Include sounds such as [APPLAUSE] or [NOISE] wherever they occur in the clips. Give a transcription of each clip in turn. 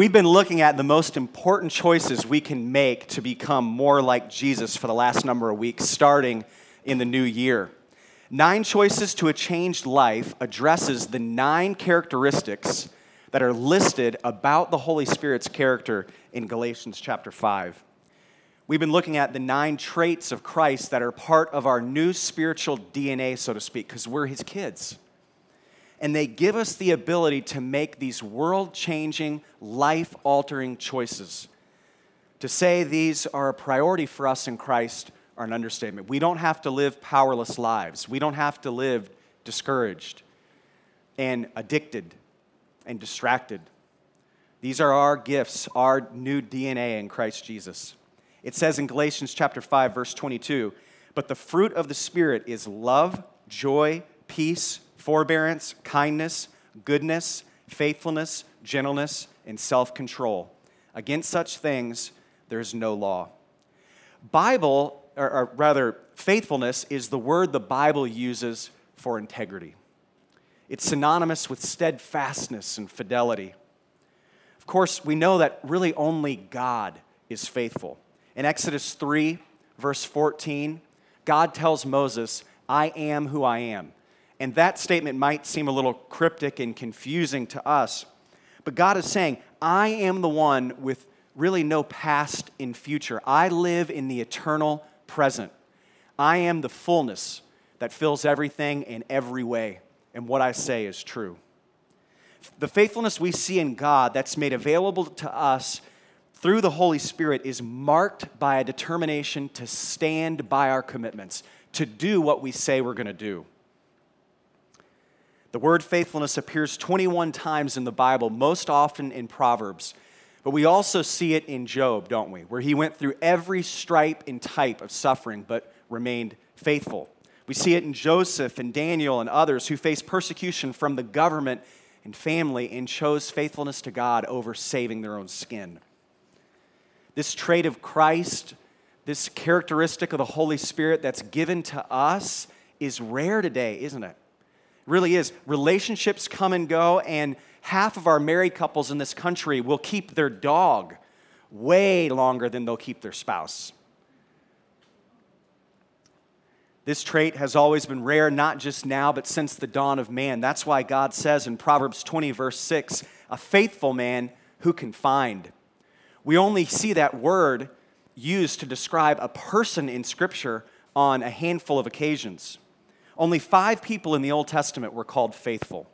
We've been looking at the most important choices we can make to become more like Jesus for the last number of weeks, starting in the new year. Nine Choices to a Changed Life addresses the nine characteristics that are listed about the Holy Spirit's character in Galatians chapter 5. We've been looking at the nine traits of Christ that are part of our new spiritual DNA, so to speak, because we're his kids and they give us the ability to make these world changing, life altering choices. To say these are a priority for us in Christ are an understatement. We don't have to live powerless lives, we don't have to live discouraged and addicted and distracted. These are our gifts, our new DNA in Christ Jesus. It says in Galatians chapter 5 verse 22, but the fruit of the spirit is love, joy, peace, forbearance, kindness, goodness, faithfulness, gentleness, and self control. Against such things, there is no law. Bible, or, or, rather, faithfulness is the word the Bible uses for integrity. It's synonymous with steadfastness and fidelity. Of course, we know that really only God is faithful. In Exodus 3, verse 14, God tells Moses, I am who I am. And that statement might seem a little cryptic and confusing to us. But God is saying, I am the one with really no past and future. I live in the eternal present. I am the fullness that fills everything in every way. And what I say is true. The faithfulness we see in God that's made available to us through the Holy Spirit is marked by a determination to stand by our commitments, to do what we say we're going to do. The word faithfulness appears 21 times in the Bible, most often in Proverbs. But we also see it in Job, don't we? Where he went through every stripe and type of suffering but remained faithful. We see it in Joseph and Daniel and others who faced persecution from the government and family and chose faithfulness to God over saving their own skin. This trait of Christ, this characteristic of the Holy Spirit that's given to us, is rare today, isn't it? Really is. Relationships come and go, and half of our married couples in this country will keep their dog way longer than they'll keep their spouse. This trait has always been rare, not just now, but since the dawn of man. That's why God says in Proverbs 20, verse 6, a faithful man who can find. We only see that word used to describe a person in Scripture on a handful of occasions. Only five people in the Old Testament were called faithful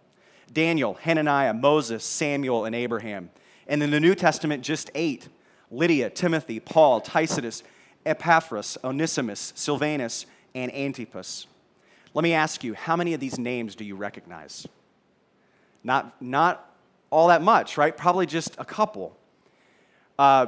Daniel, Hananiah, Moses, Samuel, and Abraham. And in the New Testament, just eight Lydia, Timothy, Paul, Tychicus, Epaphras, Onesimus, Silvanus, and Antipas. Let me ask you, how many of these names do you recognize? Not, not all that much, right? Probably just a couple. Uh,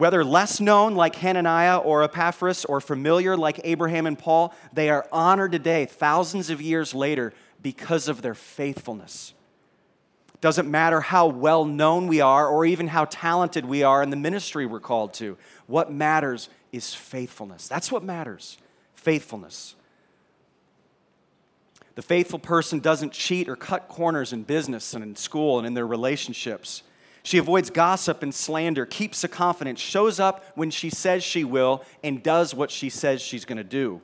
whether less known like Hananiah or Epaphras or familiar like Abraham and Paul, they are honored today, thousands of years later, because of their faithfulness. Doesn't matter how well known we are or even how talented we are in the ministry we're called to. What matters is faithfulness. That's what matters faithfulness. The faithful person doesn't cheat or cut corners in business and in school and in their relationships. She avoids gossip and slander, keeps a confidence, shows up when she says she will, and does what she says she's going to do.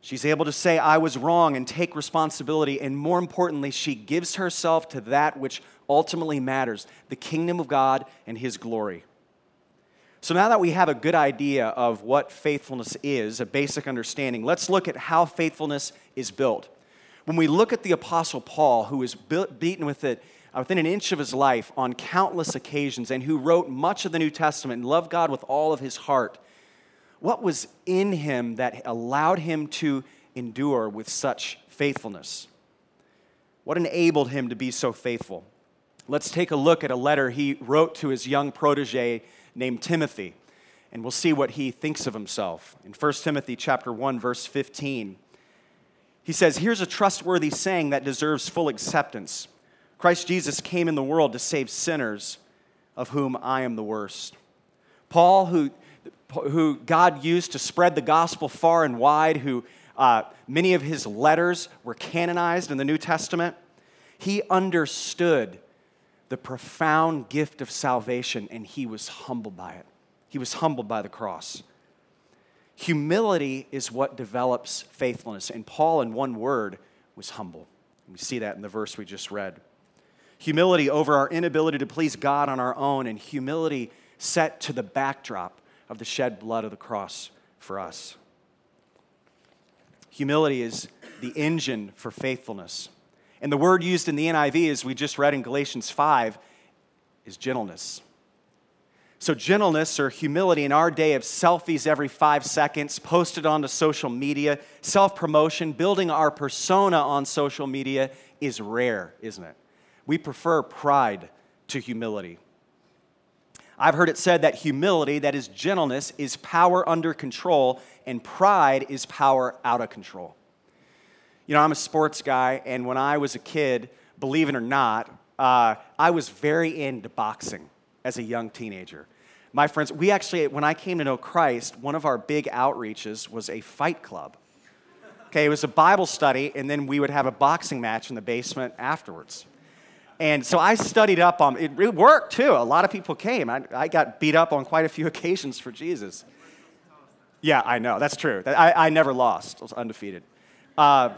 She's able to say, I was wrong, and take responsibility. And more importantly, she gives herself to that which ultimately matters the kingdom of God and His glory. So now that we have a good idea of what faithfulness is, a basic understanding, let's look at how faithfulness is built. When we look at the Apostle Paul, who was beaten with it Uh, within an inch of his life on countless occasions and who wrote much of the New Testament and loved God with all of his heart, what was in him that allowed him to endure with such faithfulness? What enabled him to be so faithful? Let's take a look at a letter he wrote to his young protege named Timothy, and we'll see what he thinks of himself. In 1 Timothy chapter 1 verse 15, he says, "Here's a trustworthy saying that deserves full acceptance." Christ Jesus came in the world to save sinners, of whom I am the worst. Paul, who, who God used to spread the gospel far and wide, who uh, many of his letters were canonized in the New Testament, he understood the profound gift of salvation, and he was humbled by it. He was humbled by the cross. Humility is what develops faithfulness. And Paul, in one word, was humble. We see that in the verse we just read. Humility over our inability to please God on our own, and humility set to the backdrop of the shed blood of the cross for us. Humility is the engine for faithfulness. And the word used in the NIV, as we just read in Galatians 5, is gentleness. So, gentleness or humility in our day of selfies every five seconds, posted onto social media, self promotion, building our persona on social media is rare, isn't it? We prefer pride to humility. I've heard it said that humility, that is gentleness, is power under control, and pride is power out of control. You know, I'm a sports guy, and when I was a kid, believe it or not, uh, I was very into boxing as a young teenager. My friends, we actually, when I came to know Christ, one of our big outreaches was a fight club. Okay, it was a Bible study, and then we would have a boxing match in the basement afterwards. And so I studied up on it. It worked too. A lot of people came. I, I got beat up on quite a few [LAUGHS] occasions for Jesus. Yeah, I know. That's true. I, I never lost. I was undefeated. Uh,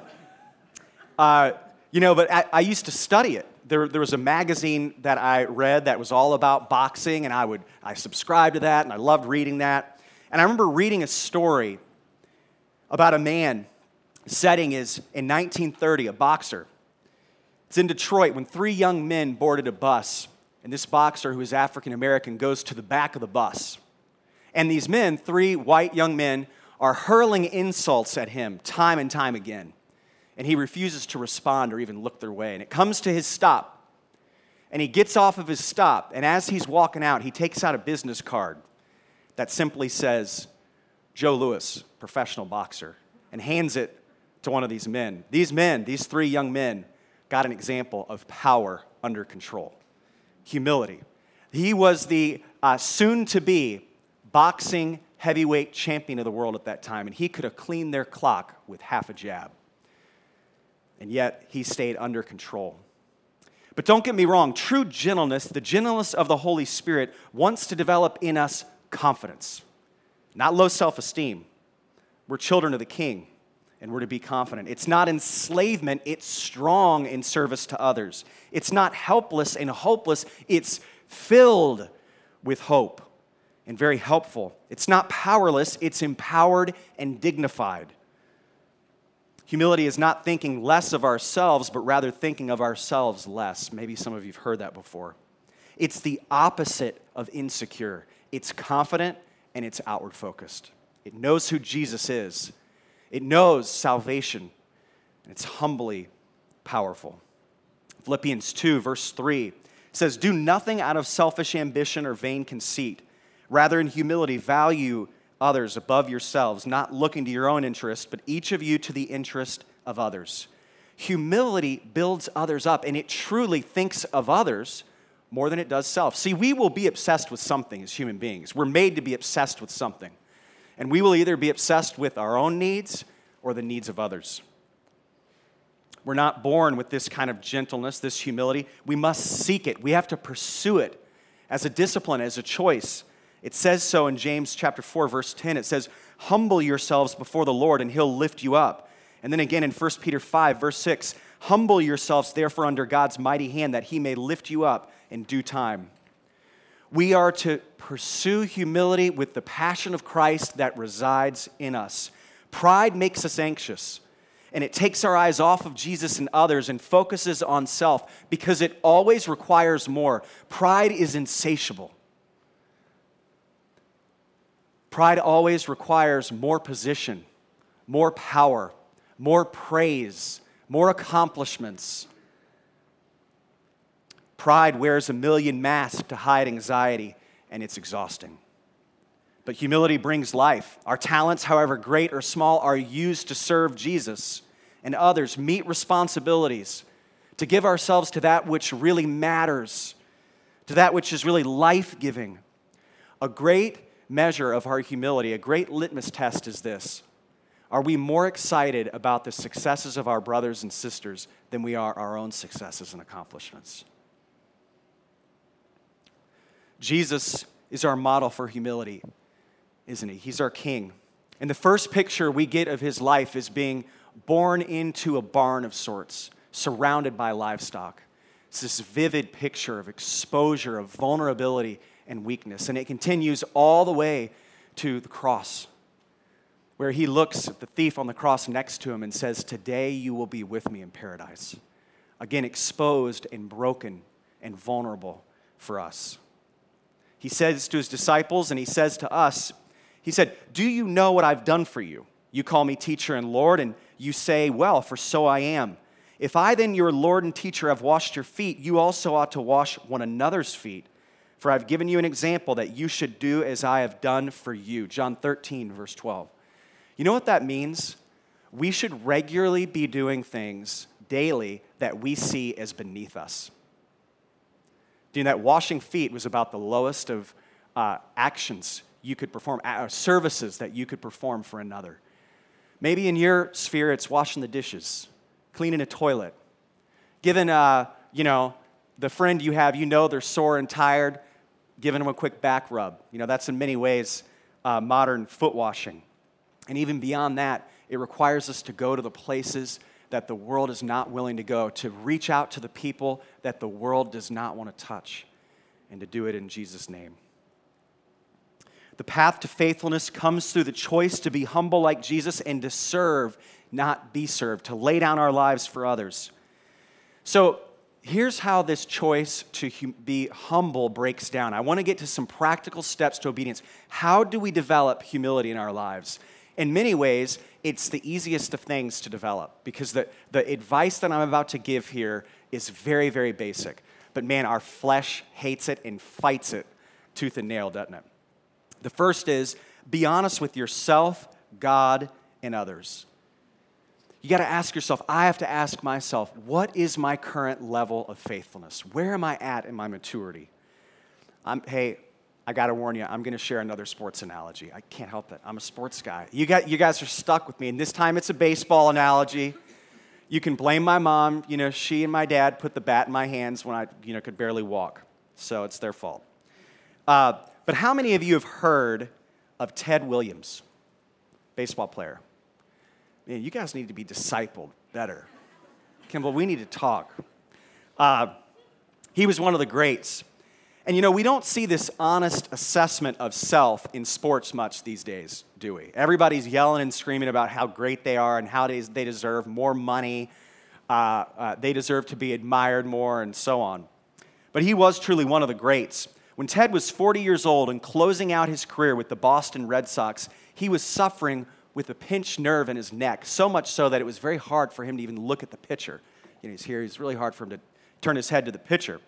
uh, you know, but I, I, used to study it. There, there was a magazine that I read that was all about boxing, and I would I subscribed to that, and I loved reading that. And I remember reading a story about a man. Setting is in 1930, a boxer. It's in Detroit when three young men boarded a bus, and this boxer, who is African American, goes to the back of the bus. And these men, three white young men, are hurling insults at him time and time again and he refuses to respond or even look their way. And it comes to his stop, and he gets off of his stop, and as he's walking out, he takes out a business card that simply says, Joe Louis, professional boxer, and hands it to one of these men. These men, these three young men, got an example of power under control humility. He was the uh, soon to be boxing heavyweight champion of the world at that time, and he could have cleaned their clock with half a jab and yet he stayed under control. But don't get me wrong, true gentleness, the gentleness of the Holy Spirit, wants to develop in us confidence, not low self esteem. We're children of the King, and we're to be confident. It's not enslavement, it's strong in service to others. It's not helpless and hopeless, it's filled with hope and very helpful. It's not powerless, it's empowered and dignified. Humility is not thinking less of ourselves, but rather thinking of ourselves less. Maybe some of you have heard that before. It's the opposite of insecure. It's confident and it's outward focused. It knows who Jesus is, it knows salvation, it's humbly powerful. Philippians 2, verse 3 says, Do nothing out of selfish ambition or vain conceit. Rather, in humility, value others above yourselves, not looking to your own interest, but each of you to the interest of others. Humility builds others up, and it truly thinks of others more than it does self. See, we will be obsessed with something as human beings. We're made to be obsessed with something. And we will either be obsessed with our own needs or the needs of others. We're not born with this kind of gentleness, this humility. We must seek it. We have to pursue it as a discipline, as a choice. It says so in James chapter 4 verse 10. It says, "Humble yourselves before the Lord and he'll lift you up." And then again in 1 Peter 5 verse 6, "Humble yourselves therefore under God's mighty hand that he may lift you up in due time." We are to pursue humility with the passion of Christ that resides in us. Pride makes us anxious and it takes our eyes off of Jesus and others and focuses on self because it always requires more. Pride is insatiable. Pride always requires more position, more power, more praise, more accomplishments. Pride wears a million masks to hide anxiety, and it's exhausting. But humility brings life. Our talents, however great or small, are used to serve Jesus and others, meet responsibilities, to give ourselves to that which really matters, to that which is really life giving. A great measure of our humility, a great litmus test is this Are we more excited about the successes of our brothers and sisters than we are our own successes and accomplishments? Jesus is our model for humility, isn't he? He's our king. And the first picture we get of his life is being born into a barn of sorts, surrounded by livestock. It's this vivid picture of exposure, of vulnerability and weakness. And it continues all the way to the cross, where he looks at the thief on the cross next to him and says, Today you will be with me in paradise. Again, exposed and broken and vulnerable for us. He says to his disciples, and he says to us, He said, Do you know what I've done for you? You call me teacher and Lord, and you say, Well, for so I am. If I then, your Lord and teacher, have washed your feet, you also ought to wash one another's feet. For I've given you an example that you should do as I have done for you. John 13, verse 12. You know what that means? We should regularly be doing things daily that we see as beneath us. Doing that washing feet was about the lowest of uh, actions you could perform, uh, services that you could perform for another. Maybe in your sphere, it's washing the dishes, cleaning a toilet, giving, uh, you know, the friend you have, you know they're sore and tired, giving them a quick back rub. You know, that's in many ways uh, modern foot washing. And even beyond that, it requires us to go to the places that the world is not willing to go, to reach out to the people that the world does not want to touch, and to do it in Jesus' name. The path to faithfulness comes through the choice to be humble like Jesus and to serve, not be served, to lay down our lives for others. So, here's how this choice to hum- be humble breaks down. I want to get to some practical steps to obedience. How do we develop humility in our lives? In many ways, it's the easiest of things to develop because the, the advice that I'm about to give here is very, very basic. But man, our flesh hates it and fights it tooth and nail, doesn't it? The first is be honest with yourself, God, and others. You got to ask yourself, I have to ask myself, what is my current level of faithfulness? Where am I at in my maturity? I'm, hey, I got to warn you, I'm going to share another sports analogy. I can't help it. I'm a sports guy. You, got, you guys are stuck with me, and this time it's a baseball analogy. You can blame my mom. You know, she and my dad put the bat in my hands when I, you know, could barely walk. So it's their fault. Uh, but how many of you have heard of Ted Williams, baseball player? Man, you guys need to be discipled better. Kimball, we need to talk. Uh, he was one of the greats. And you know, we don't see this honest assessment of self in sports much these days, do we? Everybody's yelling and screaming about how great they are and how they deserve more money, uh, uh, they deserve to be admired more, and so on. But he was truly one of the greats. When Ted was 40 years old and closing out his career with the Boston Red Sox, he was suffering with a pinched nerve in his neck, so much so that it was very hard for him to even look at the pitcher. You know, he's here, it's really hard for him to turn his head to the pitcher.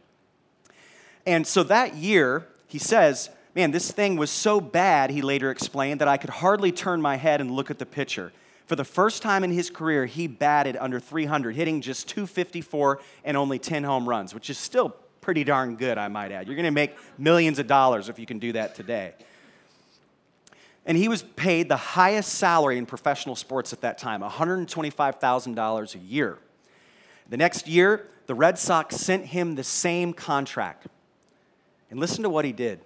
And so that year, he says, Man, this thing was so bad, he later explained, that I could hardly turn my head and look at the pitcher. For the first time in his career, he batted under 300, hitting just 254 and only 10 home runs, which is still pretty darn good, I might add. You're going to make millions of dollars if you can do that today. And he was paid the highest salary in professional sports at that time $125,000 a year. The next year, the Red Sox sent him the same contract. And listen to what he did.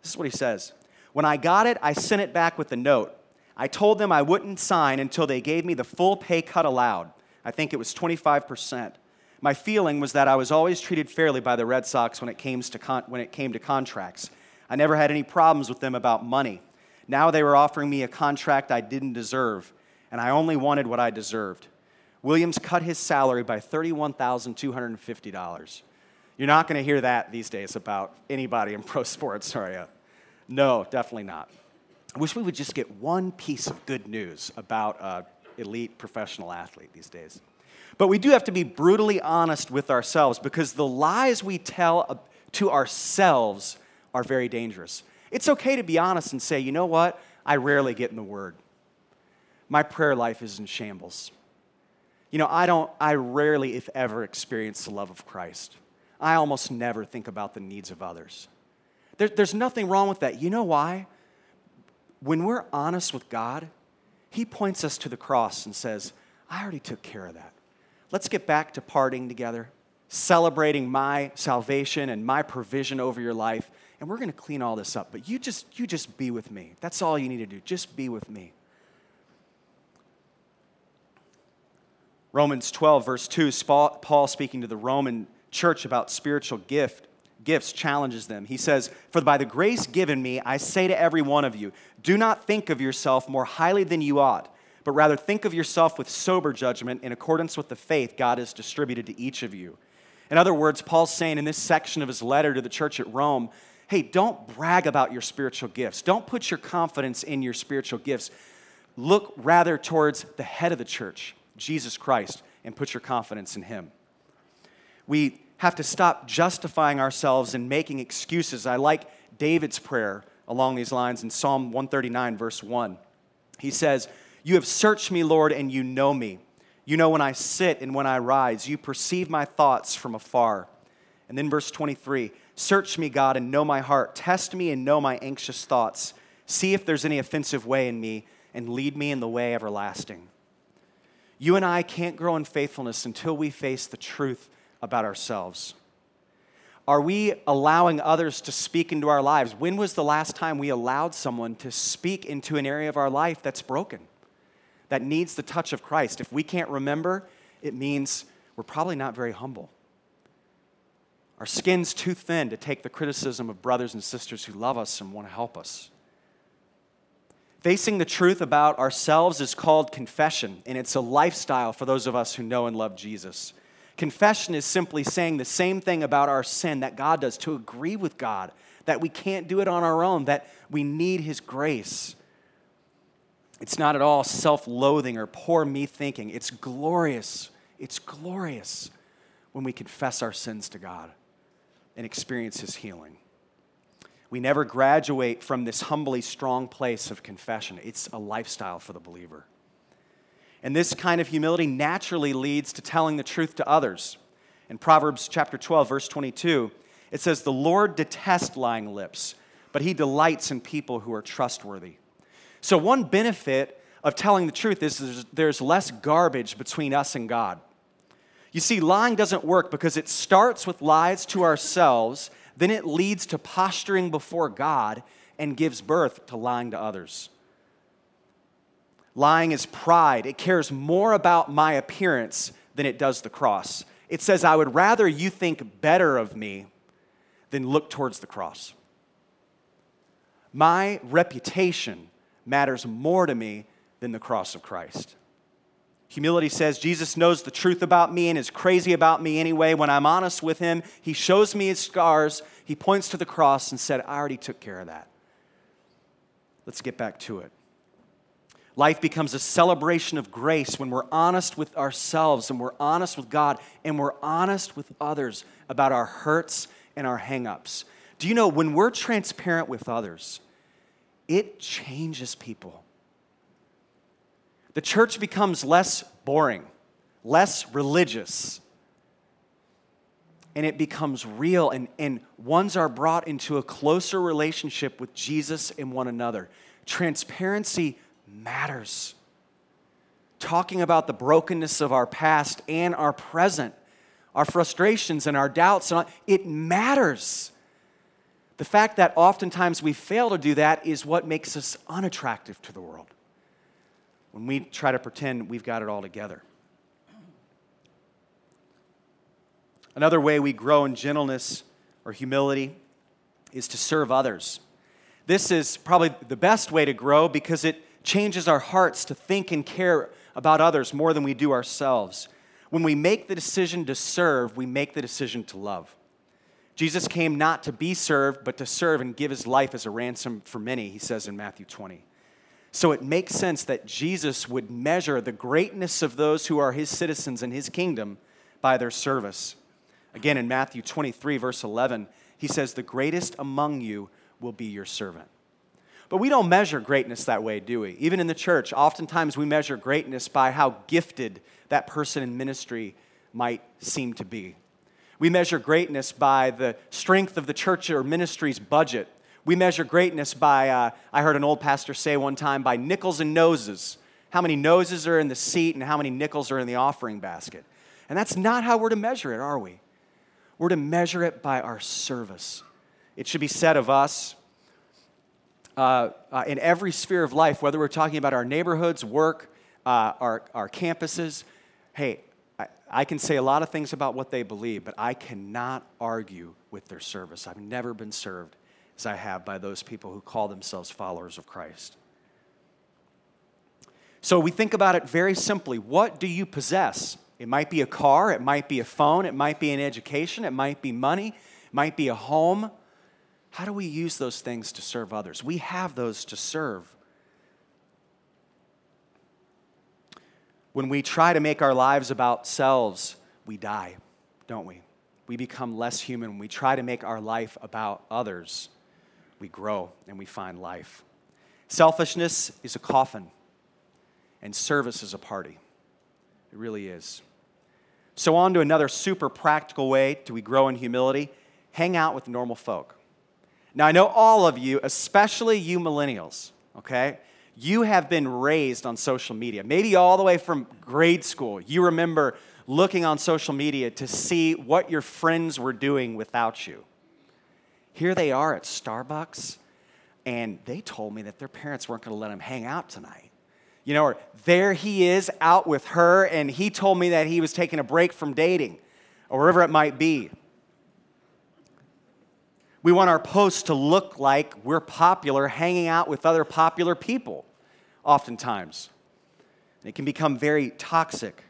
This is what he says When I got it, I sent it back with a note. I told them I wouldn't sign until they gave me the full pay cut allowed. I think it was 25%. My feeling was that I was always treated fairly by the Red Sox when it, came to con- when it came to contracts. I never had any problems with them about money. Now they were offering me a contract I didn't deserve, and I only wanted what I deserved. Williams cut his salary by $31,250. You're not going to hear that these days about anybody in [LAUGHS] pro sports, are you? No, definitely not. I wish we would just get one piece of good news about an elite professional athlete these days. But we do have to be brutally honest with ourselves because the lies we tell to ourselves are very dangerous. It's okay to be honest and say, you know what? I rarely get in the Word. My prayer life is in shambles. You know, I don't, I rarely, if ever, experience the love of Christ. I almost never think about the needs of others. There, there's nothing wrong with that. You know why? When we're honest with God, He points us to the cross and says, I already took care of that. Let's get back to partying together, celebrating my salvation and my provision over your life. And we're going to clean all this up. But you just, you just be with me. That's all you need to do. Just be with me. Romans 12, verse 2, Paul speaking to the Roman church about spiritual gift, gifts challenges them. He says, For by the grace given me, I say to every one of you, do not think of yourself more highly than you ought, but rather think of yourself with sober judgment in accordance with the faith God has distributed to each of you. In other words, Paul's saying in this section of his letter to the church at Rome, hey, don't brag about your spiritual gifts. Don't put your confidence in your spiritual gifts. Look rather towards the head of the church, Jesus Christ, and put your confidence in him. We have to stop justifying ourselves and making excuses. I like David's prayer along these lines in Psalm 139, verse 1. He says, You have searched me, Lord, and you know me. You know when I sit and when I rise. You perceive my thoughts from afar. And then verse 23 Search me, God, and know my heart. Test me and know my anxious thoughts. See if there's any offensive way in me, and lead me in the way everlasting. You and I can't grow in faithfulness until we face the truth about ourselves. Are we allowing others to speak into our lives? When was the last time we allowed someone to speak into an area of our life that's broken, that needs the touch of Christ? If we can't remember, it means we're probably not very humble. Our skin's too thin to take the criticism of brothers and sisters who love us and want to help us. Facing the truth about ourselves is called confession, and it's a lifestyle for those of us who know and love Jesus. Confession is simply saying the same thing about our sin that God does, to agree with God, that we can't do it on our own, that we need His grace. It's not at all self loathing or poor me thinking. It's glorious. It's glorious when we confess our sins to God and experience His healing. We never graduate from this humbly strong place of confession. It's a lifestyle for the believer. And this kind of humility naturally leads to telling the truth to others. In Proverbs chapter 12, verse 22, it says, The Lord detests lying lips, but he delights in people who are trustworthy. So, one benefit of telling the truth is there's less garbage between us and God. You see, lying doesn't work because it starts with lies to ourselves, then it leads to posturing before God and gives birth to lying to others. Lying is pride. It cares more about my appearance than it does the cross. It says, I would rather you think better of me than look towards the cross. My reputation matters more to me than the cross of Christ. Humility says Jesus knows the truth about me and is crazy about me anyway. When I'm honest with him, he shows me his scars. He points to the cross and said, I already took care of that. Let's get back to it. Life becomes a celebration of grace when we're honest with ourselves and we're honest with God and we're honest with others about our hurts and our hangups. Do you know when we're transparent with others, it changes people the church becomes less boring, less religious, and it becomes real, and, and ones are brought into a closer relationship with Jesus and one another. Transparency matters. Talking about the brokenness of our past and our present, our frustrations and our doubts, it matters. The fact that oftentimes we fail to do that is what makes us unattractive to the world when we try to pretend we've got it all together. Another way we grow in gentleness or humility is to serve others. This is probably the best way to grow because it changes our hearts to think and care about others more than we do ourselves. When we make the decision to serve, we make the decision to love. Jesus came not to be served, but to serve and give his life as a ransom for many, he says in Matthew 20. So it makes sense that Jesus would measure the greatness of those who are his citizens in his kingdom by their service. Again, in Matthew 23, verse 11, he says, The greatest among you will be your servant. But we don't measure greatness that way, do we? Even in the church, oftentimes we measure greatness by how gifted that person in ministry might seem to be. We measure greatness by the strength of the church or ministry's budget we measure greatness by, uh, I heard an old pastor say one time, by nickels and noses. How many noses are in the seat and how many nickels are in the offering basket. And that's not how we're to measure it, are we? we're to measure it by our service. It should be said of us uh, uh, in every sphere of life, whether we're talking about our neighborhoods, work, uh, our, our campuses. Hey, I, can say a lot of things about what they believe, but I cannot argue with their service. I've never been served as I have by those people who call themselves followers of Christ. So we think about it very simply. What do you possess? It might be a car, it might be a phone, it might be an education, it might be money, it might be a home. How do we use those things to serve others? We have those to serve. When we try to make our lives about selves, we die, don't we? We become less human. When we try to make our life about others, we grow and we find life. Selfishness is a coffin, and service is a party. It really is. So, on to another super practical way do we grow in humility hang out with normal folk. Now, I know all of you, especially you millennials, okay? You have been raised on social media, maybe all the way from grade school. You remember looking on social media to see what your friends were doing without you. Here they are at Starbucks, and they told me that their parents weren't going to let them hang out tonight. You know, or there he is out with her, and he told me that he was taking a break from dating, or wherever it might be. We want our posts to look like we're popular, hanging out with other popular people, oftentimes. It can become very toxic.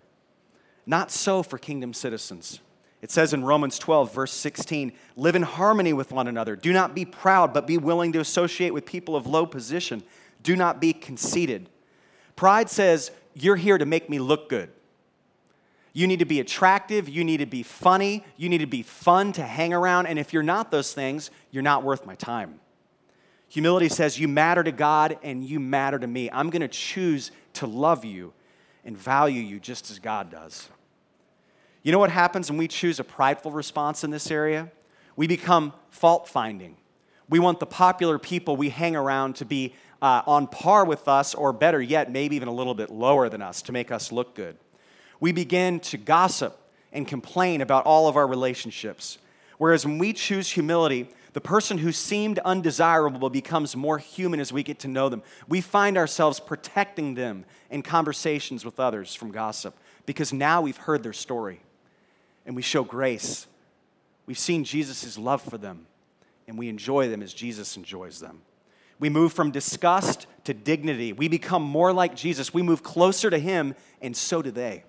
Not so for kingdom citizens. It says in Romans 12, verse 16, live in harmony with one another. Do not be proud, but be willing to associate with people of low position. Do not be conceited. Pride says, You're here to make me look good. You need to be attractive. You need to be funny. You need to be fun to hang around. And if you're not those things, you're not worth my time. Humility says, You matter to God and you matter to me. I'm going to choose to love you and value you just as God does. You know what happens when we choose a prideful response in this area? We become fault finding. We want the popular people we hang around to be uh, on par with us, or better yet, maybe even a little bit lower than us to make us look good we begin to gossip and complain about all of our relationships. Whereas when we choose humility, the person who seemed undesirable becomes more human as we get to know them. We find ourselves protecting them in conversations with others from gossip because now we've heard their story and we show grace. We've seen Jesus' love for them and we enjoy them as Jesus enjoys them. We move from disgust to dignity. We become more like Jesus. We move closer to Him, and so do they.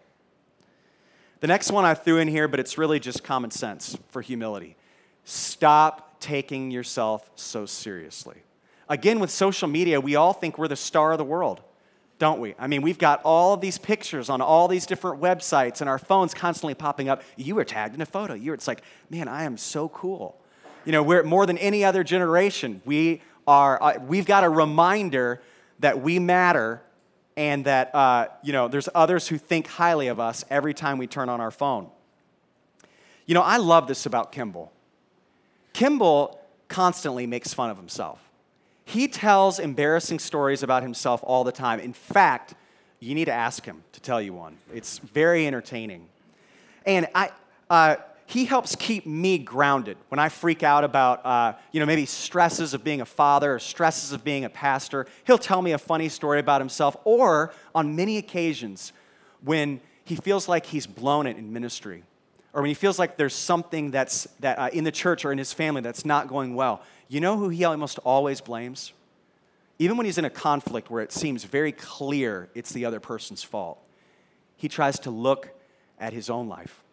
The next one I threw in here, but it's really just common sense for humility. Stop taking yourself so seriously. Again, with social media, we all think we're the star of the world, don't we? I mean, we've got all of these pictures on all these different websites, and our phones constantly popping up. You were tagged in a photo. You're, it's like, man, I am so cool. You know, we're more than any other generation. We are, uh, we've got a reminder that we matter and that uh, you know there's others who think highly of us every time we turn on our phone you know i love this about kimball kimball constantly makes fun of himself. He tells embarrassing stories about himself all the time. In fact you need to ask him to tell you one. It's very entertaining. And i uh, he helps keep me grounded when I freak out about, uh, you know, maybe stresses of being a father or stresses of being a pastor. He'll tell me a funny story about himself, or on many occasions when he feels like he's blown it in ministry, or when he feels like there's something that's that uh, in the church or in his family that's not going well. You know who he almost always blames? Even when he's in a conflict where it seems very clear it's the other person's fault, he tries to look at his own life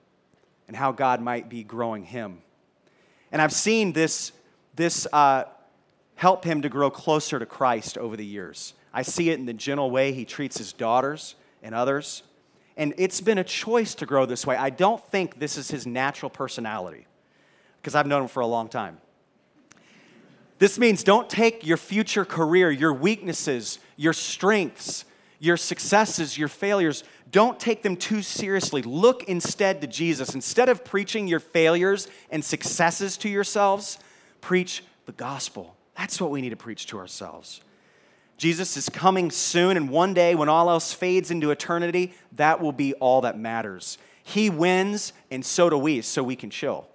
and how God might be growing him. And I've seen this, this uh, help him to grow closer to Christ over the years. I see it in the gentle way he treats his daughters and others. And it's been a choice to grow this way. I don't think this is his natural personality because I've known him for a long time. This means don't take your future career, your weaknesses, your strengths, your successes, your failures, don't take them too seriously. Look instead to Jesus. Instead of preaching your failures and successes to yourselves, preach the gospel. That's what we need to preach to ourselves. Jesus is coming soon, and one day when all else fades into eternity, that will be all that matters. He wins, and so do we, so we can chill.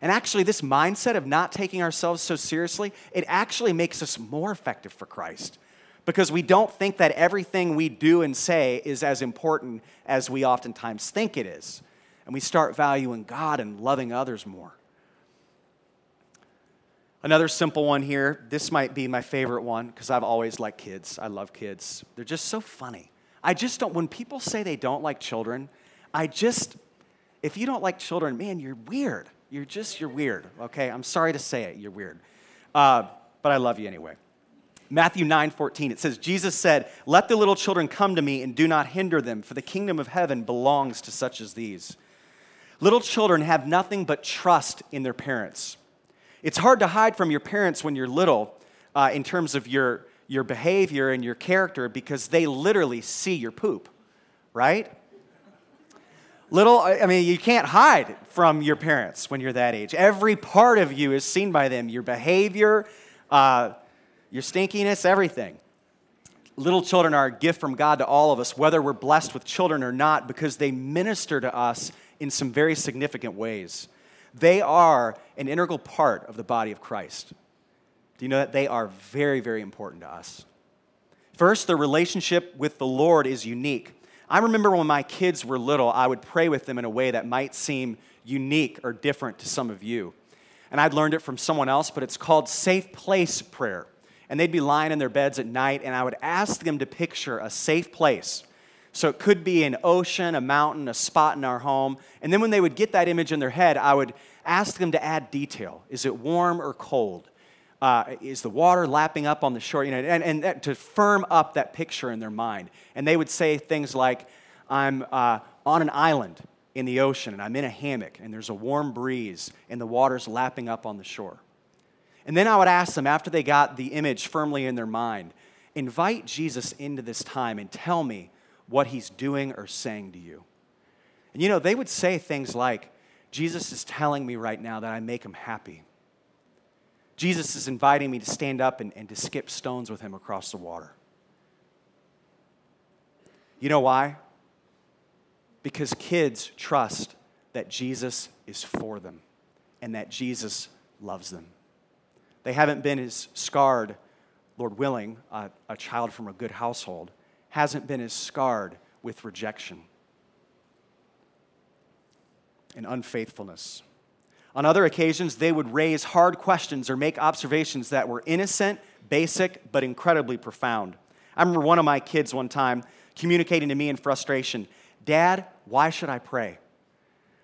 And actually, this mindset of not taking ourselves so seriously, it actually makes us more effective for Christ because we don't think that everything we do and say is as important as we oftentimes think it is. And we start valuing God and loving others more. Another simple one here. This might be my favorite one because I've always liked kids. I love kids. They're just so funny. I just don't, when people say they don't like children, I just, if you don't like children, man, you're weird. You're just, you're weird, okay? I'm sorry to say it, you're weird. Uh, but I love you anyway. Matthew 9 14, it says, Jesus said, Let the little children come to me and do not hinder them, for the kingdom of heaven belongs to such as these. Little children have nothing but trust in their parents. It's hard to hide from your parents when you're little uh, in terms of your, your behavior and your character because they literally see your poop, right? Little, I mean, you can't hide from your parents when you're that age. Every part of you is seen by them your behavior, uh, your stinkiness, everything. Little children are a gift from God to all of us, whether we're blessed with children or not, because they minister to us in some very significant ways. They are an integral part of the body of Christ. Do you know that they are very, very important to us? First, the relationship with the Lord is unique. I remember when my kids were little, I would pray with them in a way that might seem unique or different to some of you. And I'd learned it from someone else, but it's called safe place prayer. And they'd be lying in their beds at night, and I would ask them to picture a safe place. So it could be an ocean, a mountain, a spot in our home. And then when they would get that image in their head, I would ask them to add detail. Is it warm or cold? Uh, is the water lapping up on the shore? You know, and, and that, to firm up that picture in their mind. And they would say things like, I'm uh, on an island in the ocean and I'm in a hammock and there's a warm breeze and the water's lapping up on the shore. And then I would ask them, after they got the image firmly in their mind, invite Jesus into this time and tell me what he's doing or saying to you. And you know, they would say things like, Jesus is telling me right now that I make him happy. Jesus is inviting me to stand up and, and to skip stones with him across the water. You know why? Because kids trust that Jesus is for them and that Jesus loves them. They haven't been as scarred, Lord willing, a child from a good household hasn't been as scarred with rejection and unfaithfulness. On other occasions, they would raise hard questions or make observations that were innocent, basic, but incredibly profound. I remember one of my kids one time communicating to me in frustration Dad, why should I pray?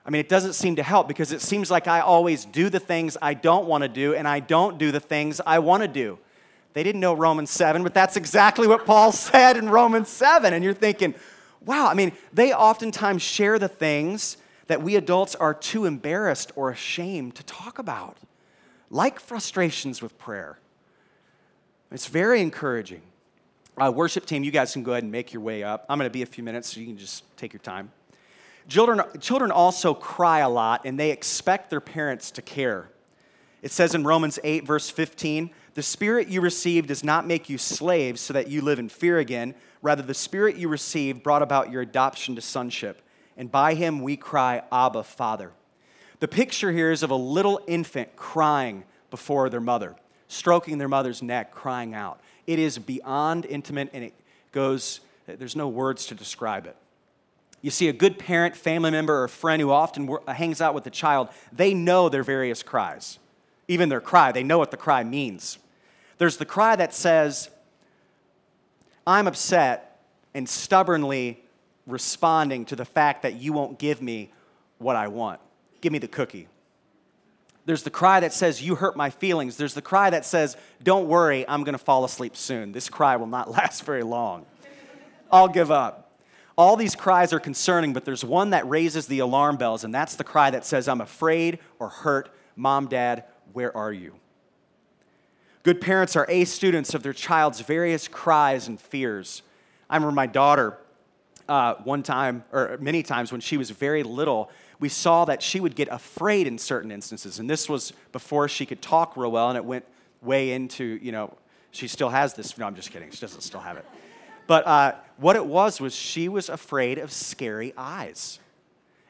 I mean, it doesn't seem to help because it seems like I always do the things I don't want to do and I don't do the things I want to do. They didn't know Romans 7, but that's exactly what Paul [LAUGHS] said in Romans 7. And you're thinking, wow, I mean, they oftentimes share the things that we adults are too embarrassed or ashamed to talk about, like frustrations with prayer. It's very encouraging. Uh, worship team, you guys can go ahead and make your way up. I'm going to be a few minutes, so you can just take your time. Children, children also cry a lot, and they expect their parents to care. It says in Romans 8, verse 15, the spirit you received does not make you slaves so that you live in fear again. Rather, the spirit you received brought about your adoption to sonship and by him we cry, Abba, Father. The picture here is of a little infant crying before their mother, stroking their mother's neck, crying out. It is beyond intimate and it goes, there's no words to describe it. You see, a good parent, family member, or friend who often hangs out with the child, they know their various cries. Even their cry, they know what the cry means. There's the cry that says, I'm upset, and stubbornly responding to the fact that you won't give me what I want. Give me the cookie. There's the cry that says, You hurt my feelings. There's the cry that says, Don't worry, I'm going to fall asleep soon. This cry will not [LAUGHS] last very long. I'll give up. All these cries are concerning, but there's one that raises the alarm bells, and that's the cry that says, I'm afraid or hurt. Mom, dad, where are you? Good parents are A students of their child's various cries and fears. I remember my daughter uh, one time, or many times when she was very little, we saw that she would get afraid in certain instances. And this was before she could talk real well, and it went way into, you know, she still has this. No, I'm just kidding. She doesn't still have it. But uh, what it was was she was afraid of scary eyes.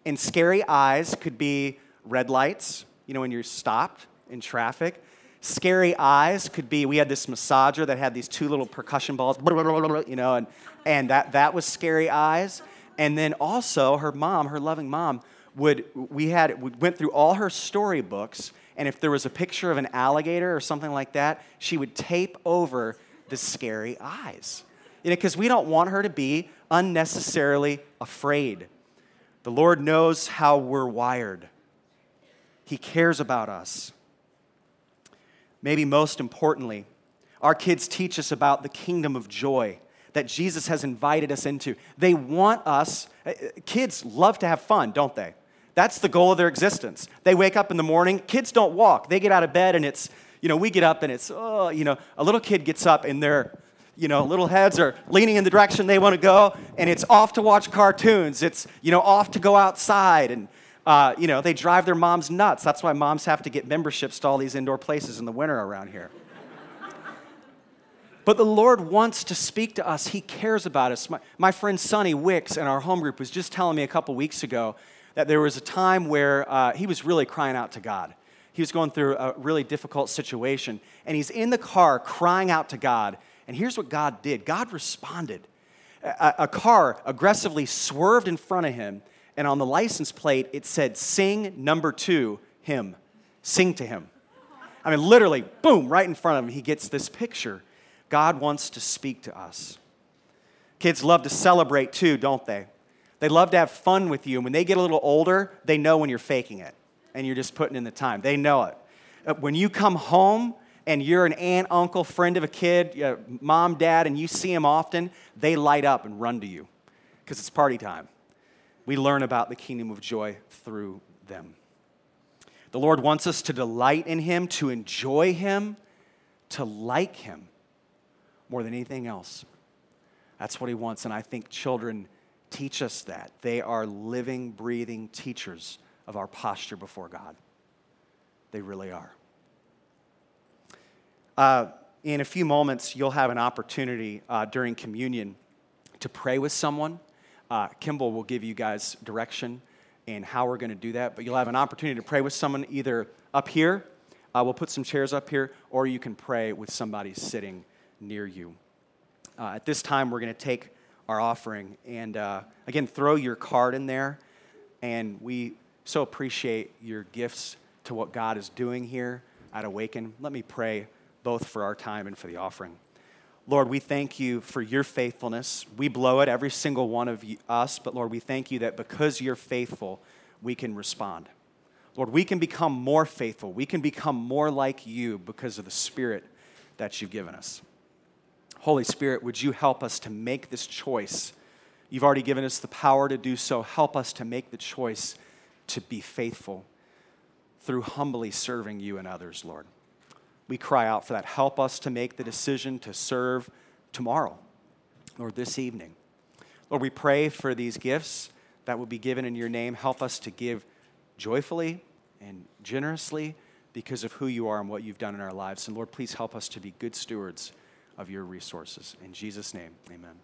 And scary eyes could be red lights, you know, when you're stopped in traffic. Scary eyes could be, we had this massager that had these two little percussion balls, [LAUGHS] you know, and, and that, that was scary eyes. And then also her mom, her loving mom, would, we had, we went through all her storybooks, and if there was a picture of an alligator or something like that, she would tape over the scary eyes. You know, because we don't want her to be unnecessarily afraid. The Lord knows how we're wired. He cares about us. Maybe most importantly, our kids teach us about the kingdom of joy that Jesus has invited us into. They want us, uh, kids love to have fun, don't they? That's the goal of their existence. They wake up in the morning, kids don't walk. They get out of bed and it's, you know, we get up and it's, oh, you know, a little kid gets up and their, you know, little heads are leaning in the direction they want to go and it's off to watch cartoons. It's, you know, off to go outside and, uh, you know, they drive their moms nuts. That's why moms have to get memberships to all these indoor places in the winter around here. But the Lord wants to speak to us. He cares about us. My, my friend Sonny Wicks in our home group was just telling me a couple weeks ago that there was a time where uh, he was really crying out to God. He was going through a really difficult situation, and he's in the car crying out to God. And here's what God did God responded. A, a car aggressively swerved in front of him, and on the license plate, it said, Sing number two, him. Sing to him. I mean, literally, boom, right in front of him, he gets this picture. God wants to speak to us. Kids love to celebrate too, don't they? They love to have fun with you. And when they get a little older, they know when you're faking it and you're just putting in the time. They know it. Uh, when you come home and you're an aunt, uncle, friend of a kid, mom, dad, and you see them often, they light up and run to you because it's party time. We learn about the kingdom of joy through them. The Lord wants us to delight in Him, to enjoy Him, to like Him more than anything else. That's what He wants. And I think children teach us that. They are living, breathing teachers of our posture before God. They really are. Uh, in a few moments, you'll have an opportunity uh, during communion to pray with someone. Uh, Kimball will give you guys direction and how we're going to do that, but you'll have an opportunity to pray with someone either up here, uh, we'll put some chairs up here, or you can pray with somebody sitting near you. Uh, at this time, we're going to take our offering. And uh, again, throw your card in there. And we so appreciate your gifts to what God is doing here at Awaken. Let me pray both for our time and for the offering. Lord, we thank you for your faithfulness. We blow it, every single one of you, us, but Lord, we thank you that because you're faithful, we can respond. Lord, we can become more faithful. We can become more like you because of the Spirit that you've given us. Holy Spirit, would you help us to make this choice? You've already given us the power to do so. Help us to make the choice to be faithful through humbly serving you and others, Lord. We cry out for that. Help us to make the decision to serve tomorrow or this evening. Lord, we pray for these gifts that will be given in your name. Help us to give joyfully and generously because of who you are and what you've done in our lives. And Lord, please help us to be good stewards of your resources. In Jesus' name, amen.